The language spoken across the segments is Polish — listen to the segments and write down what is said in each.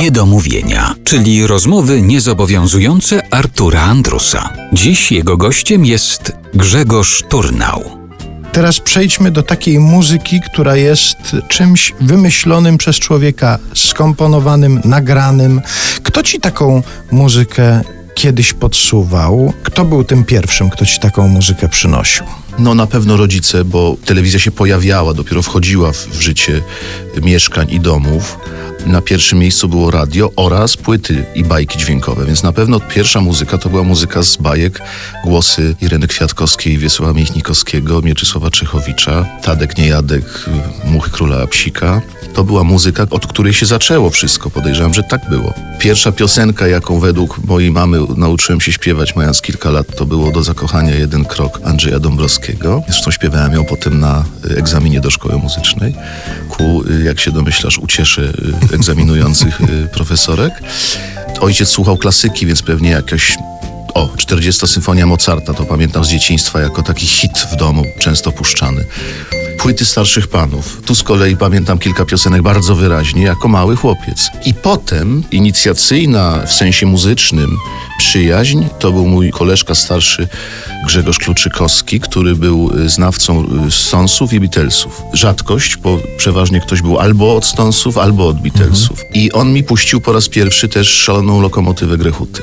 Niedomówienia, czyli rozmowy niezobowiązujące Artura Andrusa. Dziś jego gościem jest Grzegorz Turnał. Teraz przejdźmy do takiej muzyki, która jest czymś wymyślonym przez człowieka, skomponowanym, nagranym. Kto ci taką muzykę kiedyś podsuwał? Kto był tym pierwszym, kto ci taką muzykę przynosił? No na pewno rodzice, bo telewizja się pojawiała, dopiero wchodziła w, w życie mieszkań i domów. Na pierwszym miejscu było radio oraz płyty i bajki dźwiękowe, więc na pewno pierwsza muzyka to była muzyka z bajek, głosy Ireny Kwiatkowskiej, Wiesława Michnikowskiego, Mieczysława Czechowicza, Tadek Niejadek, Muchy Króla Psika. To była muzyka, od której się zaczęło wszystko. Podejrzewam, że tak było. Pierwsza piosenka, jaką według mojej mamy nauczyłem się śpiewać, mając kilka lat, to było Do zakochania jeden krok Andrzeja Dąbrowskiego. Zresztą śpiewałem ją potem na egzaminie do szkoły muzycznej. Ku, jak się domyślasz, ucieszy egzaminujących y, profesorek. Ojciec słuchał klasyki, więc pewnie jakaś o, 40 Symfonia Mozarta, to pamiętam z dzieciństwa jako taki hit w domu, często puszczany. Płyty starszych panów. Tu z kolei pamiętam kilka piosenek bardzo wyraźnie, jako mały chłopiec. I potem inicjacyjna w sensie muzycznym przyjaźń to był mój koleżka starszy Grzegorz Kluczykowski, który był znawcą Stonesów i Beatlesów. Rzadkość, bo przeważnie ktoś był albo od Stonesów, albo od Beatlesów. Mhm. I on mi puścił po raz pierwszy też szaloną lokomotywę Grechuty.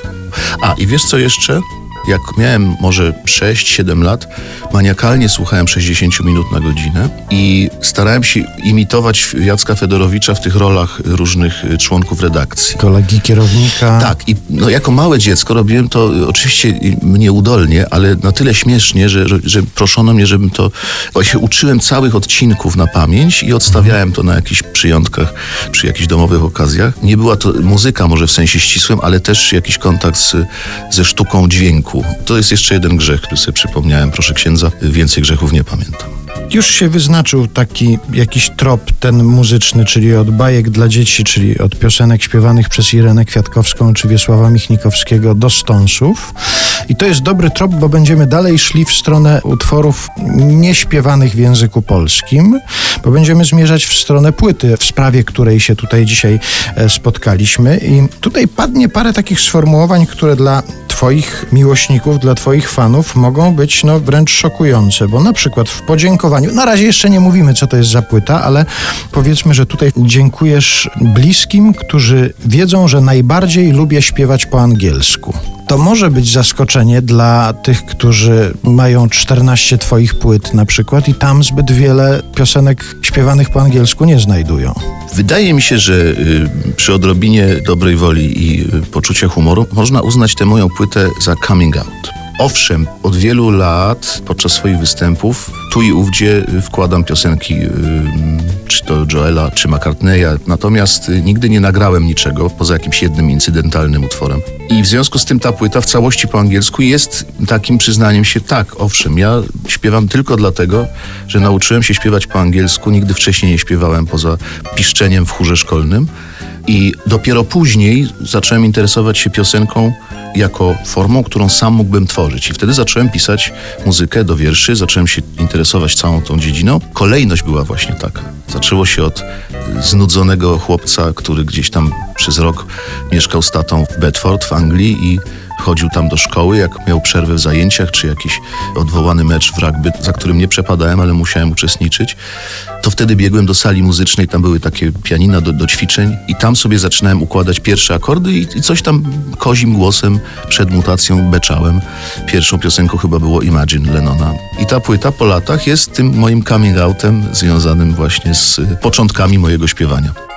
A i wiesz co jeszcze? Jak miałem może 6-7 lat, maniakalnie słuchałem 60 minut na godzinę i starałem się imitować Jacka Fedorowicza w tych rolach różnych członków redakcji. Kolegi kierownika. Tak, i no, jako małe dziecko robiłem to oczywiście nieudolnie, ale na tyle śmiesznie, że, że, proszono mnie, żebym to. Właśnie uczyłem całych odcinków na pamięć i odstawiałem to na jakichś przyjątkach, przy jakichś domowych okazjach. Nie była to muzyka może w sensie ścisłym, ale też jakiś kontakt z, ze sztuką dźwięku. To jest jeszcze jeden grzech, który sobie przypomniałem. Proszę księdza, więcej grzechów nie pamiętam. Już się wyznaczył taki jakiś trop ten muzyczny, czyli od bajek dla dzieci, czyli od piosenek śpiewanych przez Irenę Kwiatkowską czy Wiesława Michnikowskiego do stąsów. I to jest dobry trop, bo będziemy dalej szli w stronę utworów nieśpiewanych w języku polskim, bo będziemy zmierzać w stronę płyty, w sprawie której się tutaj dzisiaj e, spotkaliśmy. I tutaj padnie parę takich sformułowań, które dla Twoich miłośników, dla Twoich fanów mogą być no, wręcz szokujące, bo na przykład w podziękowaniu, na razie jeszcze nie mówimy, co to jest za płyta, ale powiedzmy, że tutaj dziękujesz bliskim, którzy wiedzą, że najbardziej lubię śpiewać po angielsku. To może być zaskoczenie dla tych, którzy mają 14 Twoich płyt na przykład i tam zbyt wiele piosenek śpiewanych po angielsku nie znajdują. Wydaje mi się, że y, przy odrobinie dobrej woli i y, poczucia humoru można uznać tę moją płytę za coming out. Owszem, od wielu lat podczas swoich występów tu i ówdzie wkładam piosenki czy to Joela, czy McCartneya, natomiast nigdy nie nagrałem niczego poza jakimś jednym incydentalnym utworem. I w związku z tym ta płyta w całości po angielsku jest takim przyznaniem się, tak, owszem, ja śpiewam tylko dlatego, że nauczyłem się śpiewać po angielsku, nigdy wcześniej nie śpiewałem poza piszczeniem w chórze szkolnym. I dopiero później zacząłem interesować się piosenką jako formą, którą sam mógłbym tworzyć. I wtedy zacząłem pisać muzykę do wierszy, zacząłem się interesować całą tą dziedziną. Kolejność była właśnie taka. Zaczęło się od znudzonego chłopca, który gdzieś tam przez rok mieszkał z tatą w Bedford w Anglii i chodził tam do szkoły, jak miał przerwę w zajęciach, czy jakiś odwołany mecz w rugby, za którym nie przepadałem, ale musiałem uczestniczyć, to wtedy biegłem do sali muzycznej, tam były takie pianina do, do ćwiczeń i tam sobie zaczynałem układać pierwsze akordy i, i coś tam kozim głosem przed mutacją beczałem. Pierwszą piosenką chyba było Imagine Lennona. I ta płyta po latach jest tym moim coming outem związanym właśnie z początkami mojego śpiewania.